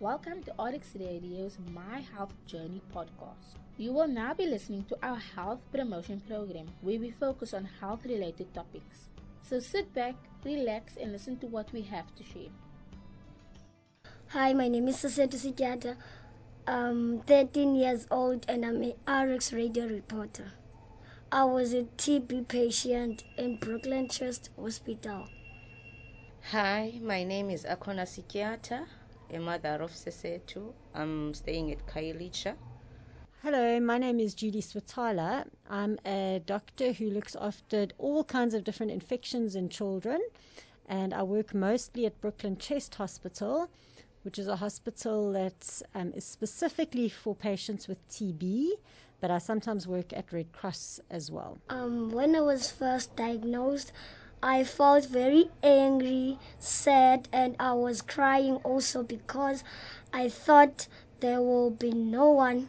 Welcome to RX Radio's My Health Journey podcast. You will now be listening to our health promotion program where we focus on health related topics. So sit back, relax, and listen to what we have to share. Hi, my name is Sesethu Sityata. I'm 13 years old and I'm an RX radio reporter. I was a TB patient in Brooklyn Chest Hospital. Hi, my name is Akona Sityata, a mother of Sesethu. I'm staying at Khayelitsha. Hello, my name is Julie Switala. I'm a doctor who looks after all kinds of different infections in children, and I work mostly at Brooklyn Chest Hospital, which is a hospital that um, is specifically for patients with TB, but I sometimes work at Red Cross as well. Um, when I was first diagnosed, I felt very angry, sad, and I was crying also because I thought there will be no one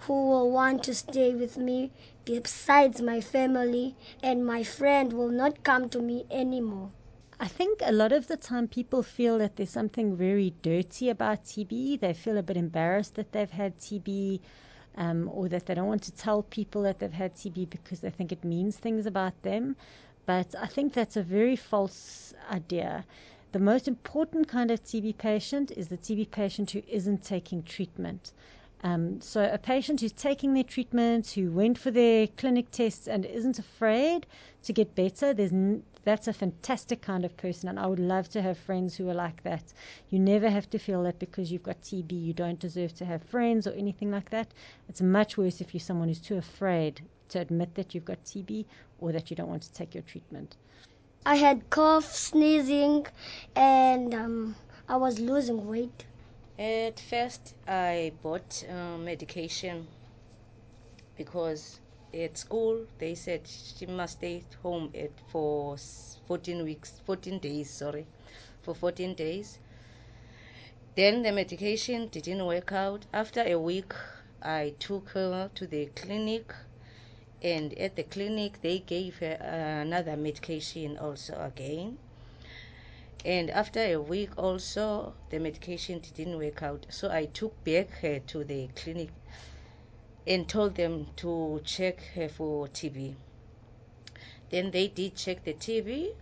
who will want to stay with me besides my family, and my friend will not come to me anymore. I think a lot of the time people feel that there's something very dirty about TB. They feel a bit embarrassed that they've had TB. Um, or that they don't want to tell people that they've had TB because they think it means things about them. But I think that's a very false idea. The most important kind of TB patient is the TB patient who isn't taking treatment. Um, so, a patient who's taking their treatment, who went for their clinic tests and isn't afraid to get better, there's n- that's a fantastic kind of person. And I would love to have friends who are like that. You never have to feel that because you've got TB, you don't deserve to have friends or anything like that. It's much worse if you're someone who's too afraid to admit that you've got TB or that you don't want to take your treatment. I had cough, sneezing, and um, I was losing weight. At first, I bought uh, medication because at school they said she must stay home at for 14 weeks 14 days sorry for 14 days then the medication didn't work out after a week i took her to the clinic and at the clinic they gave her another medication also again and after a week also the medication didn't work out so i took back her to the clinic and told them to check her for TB. Then they did check the TB,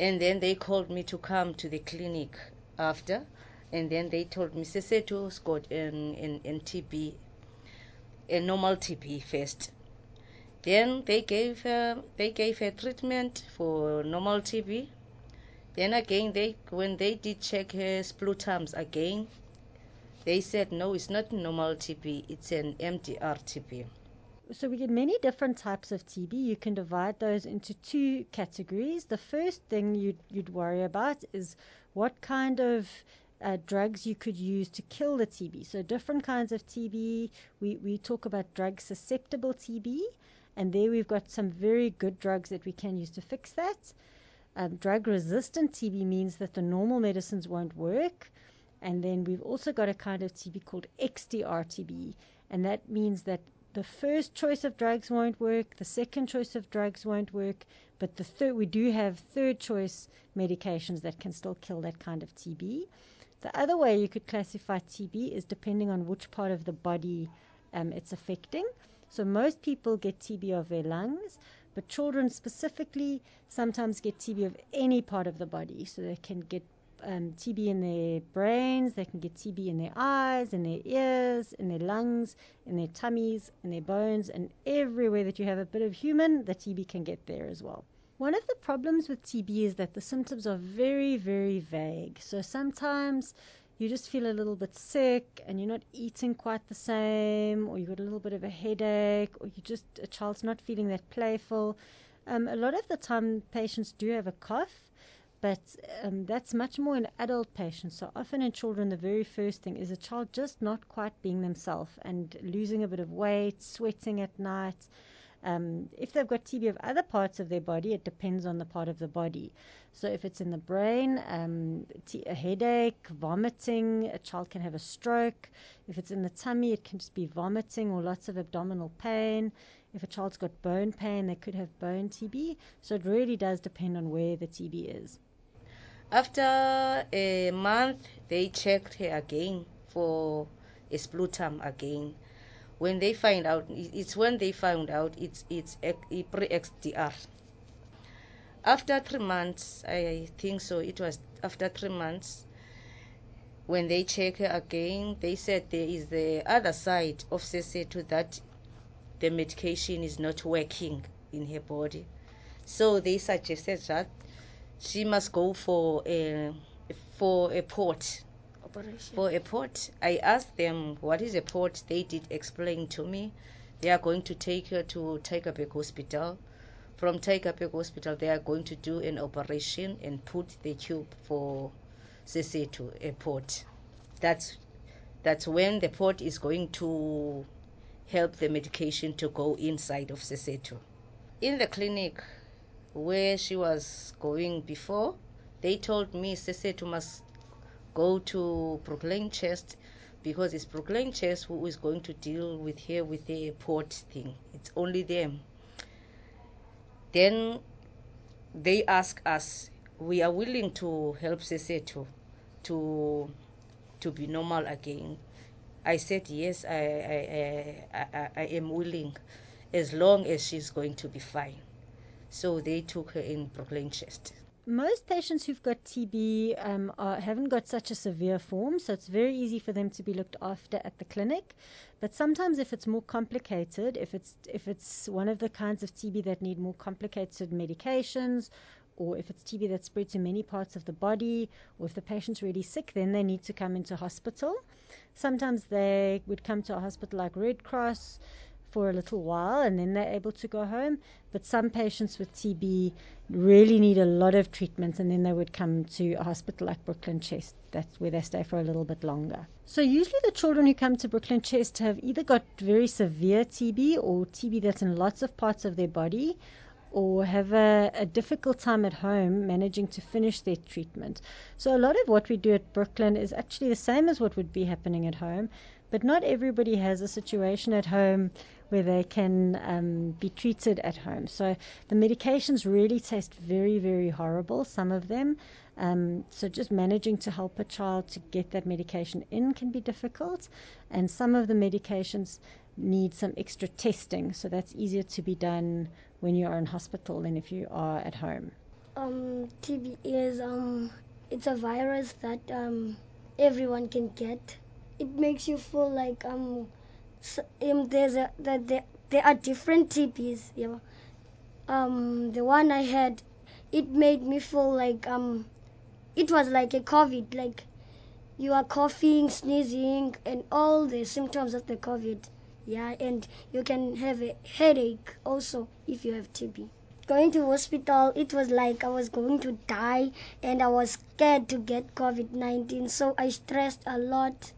and then they called me to come to the clinic after, and then they told me Sesethu's got an, an, an TB, a normal TB first. Then they gave her they gave her treatment for normal TB. Then again they when they did check her splutums again, they said, no, it's not normal TB, it's an MDR TB. So we get many different types of TB. You can divide those into two categories. The first thing you'd, you'd worry about is what kind of uh, drugs you could use to kill the TB. So different kinds of TB. We, we talk about drug susceptible TB, and there we've got some very good drugs that we can use to fix that. Um, drug resistant TB means that the normal medicines won't work. And then we've also got a kind of TB called XDR TB, and that means that the first choice of drugs won't work, the second choice of drugs won't work, but the third we do have third choice medications that can still kill that kind of TB. The other way you could classify TB is depending on which part of the body um, it's affecting. So most people get TB of their lungs, but children specifically sometimes get TB of any part of the body. So they can get um, TB in their brains, they can get TB in their eyes, in their ears, in their lungs, in their tummies, in their bones, and everywhere that you have a bit of human, the TB can get there as well. One of the problems with TB is that the symptoms are very, very vague. So sometimes you just feel a little bit sick and you're not eating quite the same, or you've got a little bit of a headache, or you just, a child's not feeling that playful. Um, a lot of the time, patients do have a cough but um, that's much more in adult patients. So often in children, the very first thing is a child just not quite being themselves and losing a bit of weight, sweating at night. Um, if they've got TB of other parts of their body, it depends on the part of the body. So if it's in the brain, um, a headache, vomiting, a child can have a stroke. If it's in the tummy, it can just be vomiting or lots of abdominal pain. If a child's got bone pain, they could have bone TB. So it really does depend on where the TB is. After a month, they checked her again for a sputum again. When they find out, it's when they found out it's it's pre-XDR. After three months, I think so. It was after three months when they check her again, they said there is the other side of Sesethu that the medication is not working in her body. So they suggested that she must go for a for a port. For a port. I asked them what is a port. They did explain to me. They are going to take her to Tygerberg Hospital. From Tygerberg Hospital, they are going to do an operation and put the tube for Sesethu a port. That's that's when the port is going to help the medication to go inside of Sesethu. In the clinic where she was going before, they told me Sesethu must go to Brooklyn Chest because it's Brooklyn Chest who is going to deal with her with the port thing. It's only them. Then they ask us, we are willing to help Sesethu to to be normal again. I said yes, I I, I, I, I am willing, as long as she's going to be fine. So they took her in Brooklyn Chest. Most patients who've got TB um, are, haven't got such a severe form, so it's very easy for them to be looked after at the clinic. But sometimes, if it's more complicated, if it's if it's one of the kinds of TB that need more complicated medications, or if it's TB that spread to many parts of the body, or if the patient's really sick, then they need to come into hospital. Sometimes they would come to a hospital like Red Cross for a little while and then they're able to go home. But some patients with TB really need a lot of treatment and then they would come to a hospital like Brooklyn Chest. That's where they stay for a little bit longer. So usually the children who come to Brooklyn Chest have either got very severe TB or TB that's in lots of parts of their body or have a, a, difficult time at home managing to finish their treatment. So, a lot of what we do at Brooklyn is actually the same as what would be happening at home, but not everybody has a situation at home where they can um, be treated at home. So the medications really taste very, very horrible, some of them. Um, so just managing to help a child to get that medication in can be difficult. And some of the medications need some extra testing. So that's easier to be done when you are in hospital than if you are at home. Um, TB is um, it's a virus that um, everyone can get. It makes you feel like um, um, there's a that there, there are different TBs. You know, um, the one I had, it made me feel like um, it was like a COVID. Like you are coughing, sneezing, and all the symptoms of the COVID. Yeah, and you can have a headache also if you have TB. Going to hospital, it was like I was going to die, and I was scared to get COVID 19. So I stressed a lot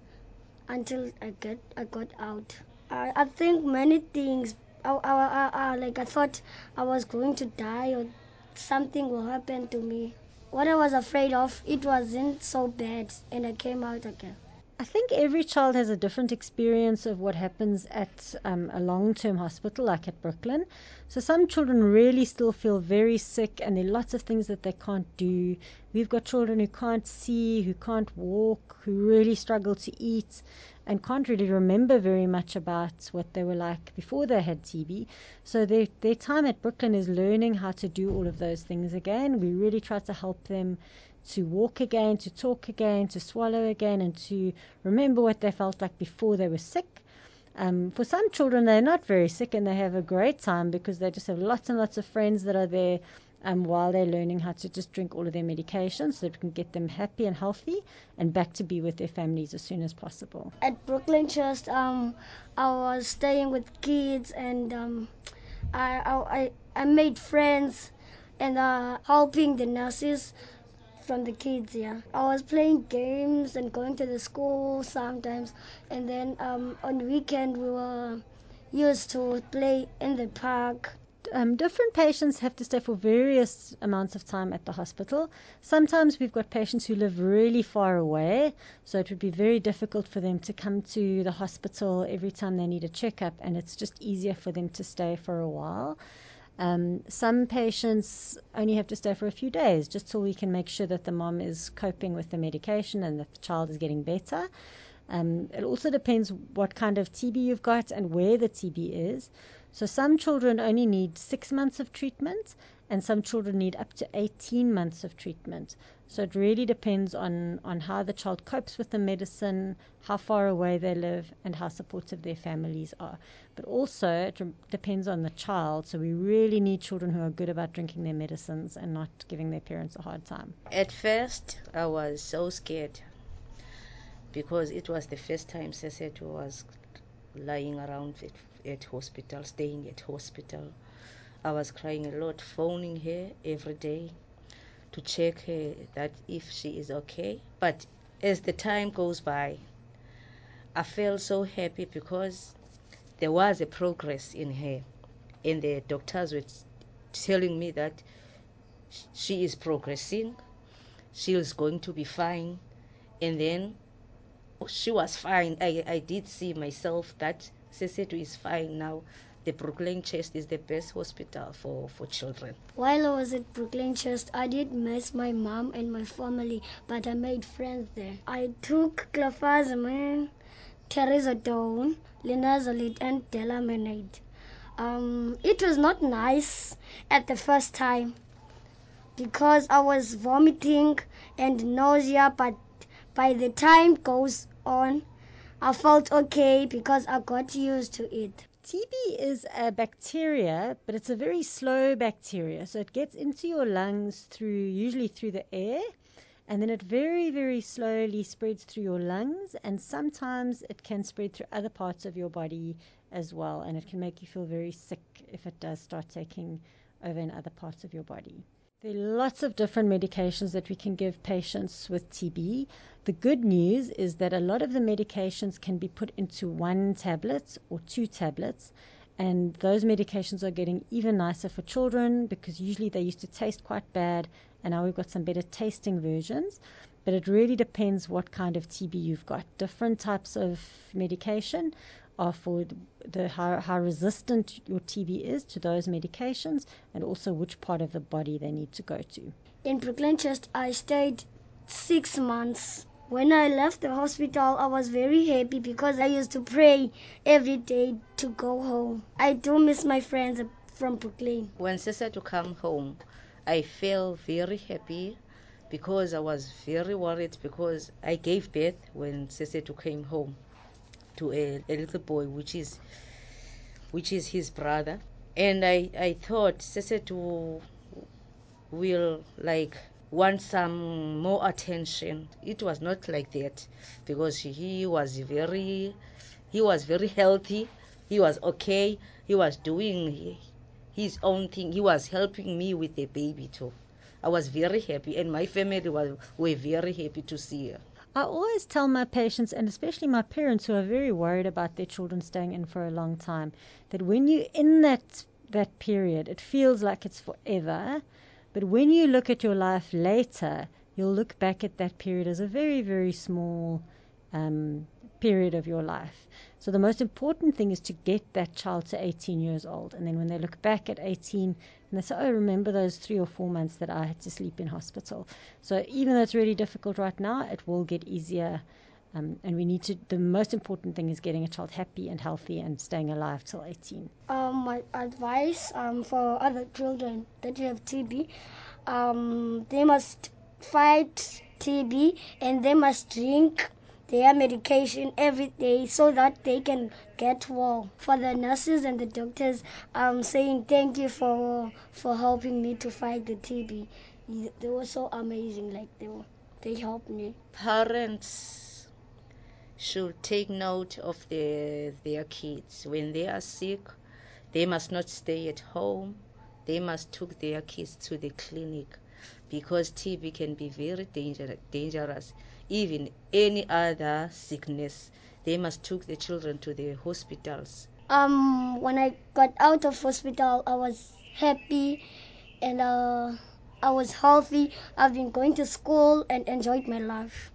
until I get I got out. I, I think many things. I, I, I, like I thought I was going to die or something will happen to me. What I was afraid of, it wasn't so bad, and I came out again. I think every child has a different experience of what happens at um, a long term hospital, like at Brooklyn. So, some children really still feel very sick, and there are lots of things that they can't do. We've got children who can't see, who can't walk, who really struggle to eat, and can't really remember very much about what they were like before they had TB. So, their, their time at Brooklyn is learning how to do all of those things again. We really try to help them to walk again, to talk again, to swallow again, and to remember what they felt like before they were sick. Um, for some children, they're not very sick and they have a great time because they just have lots and lots of friends that are there um, while they're learning how to just drink all of their medications so that we can get them happy and healthy and back to be with their families as soon as possible. At Brooklyn Chest, um, I was staying with kids and um, I, I, I made friends and uh, helping the nurses from the kids, yeah. I was playing games and going to the school sometimes, and then um, on the weekend we were used to play in the park. Um, different patients have to stay for various amounts of time at the hospital. Sometimes we've got patients who live really far away, so it would be very difficult for them to come to the hospital every time they need a checkup, and it's just easier for them to stay for a while. Um, some patients only have to stay for a few days just so we can make sure that the mom is coping with the medication and that the child is getting better. Um, it also depends what kind of TB you've got and where the TB is. So some children only need six months of treatment, and some children need up to 18 months of treatment. So it really depends on, on how the child copes with the medicine, how far away they live, and how supportive their families are. But also, it re- depends on the child. So we really need children who are good about drinking their medicines and not giving their parents a hard time. At first, I was so scared because it was the first time Sesethu was lying around at, at hospital, staying at hospital. I was crying a lot, phoning her every day to check her that if she is okay. But as the time goes by, I felt so happy because there was a progress in her, and the doctors were telling me that she is progressing, she is going to be fine, and then she was fine. I, I did see myself that Sesethu is fine now. The Brooklyn Chest is the best hospital for, for children. While I was at Brooklyn Chest, I did miss my mom and my family, but I made friends there. I took clofazimine, terizidone, linezolid, and delamanid. Um, it was not nice at the first time because I was vomiting and nausea, but by the time goes on, I felt okay because I got used to it. TB is a bacteria, but it's a very slow bacteria. So it gets into your lungs through, usually through the air, and then it very, very slowly spreads through your lungs. And sometimes it can spread through other parts of your body as well. And it can make you feel very sick if it does start taking over in other parts of your body. There are lots of different medications that we can give patients with TB. The good news is that a lot of the medications can be put into one tablet or two tablets, and those medications are getting even nicer for children because usually they used to taste quite bad, and now we've got some better tasting versions. But it really depends what kind of TB you've got. Different types of medication are for the how, how resistant your TB is to those medications and also which part of the body they need to go to. In Brooklyn Chest, I stayed six months. When I left the hospital, I was very happy because I used to pray every day to go home. I do miss my friends from Brooklyn. When Sesethu come home, I felt very happy because I was very worried because I gave birth when Sesethu came home to a, a little boy which is which is his brother and I, I thought Sesethu will like want some more attention. It was not like that because he was very he was very healthy. He was okay. He was doing his own thing. He was helping me with the baby too. I was very happy and my family was, were very happy to see her. I always tell my patients, and especially my parents who are very worried about their children staying in for a long time, that when you're in that that period, it feels like it's forever. But when you look at your life later, you'll look back at that period as a very, very small um, period of your life. So the most important thing is to get that child to 18 years old. And then when they look back at 18 and they say, oh, remember those three or four months that I had to sleep in hospital. So even though it's really difficult right now, it will get easier. Um, and we need to, the most important thing is getting a child happy and healthy and staying alive till 18. Um, my advice um, for other children that have TB, um, they must fight TB and they must drink their medication every day so that they can get well. For the nurses and the doctors, I'm saying thank you for for helping me to fight the TB. They were so amazing. Like they were, they helped me. Parents should take note of their their kids when they are sick. They must not stay at home. They must take their kids to the clinic because TB can be very danger, dangerous even any other sickness. They must take the children to the hospitals. Um, when I got out of hospital, I was happy and uh, I was healthy. I've been going to school and enjoyed my life.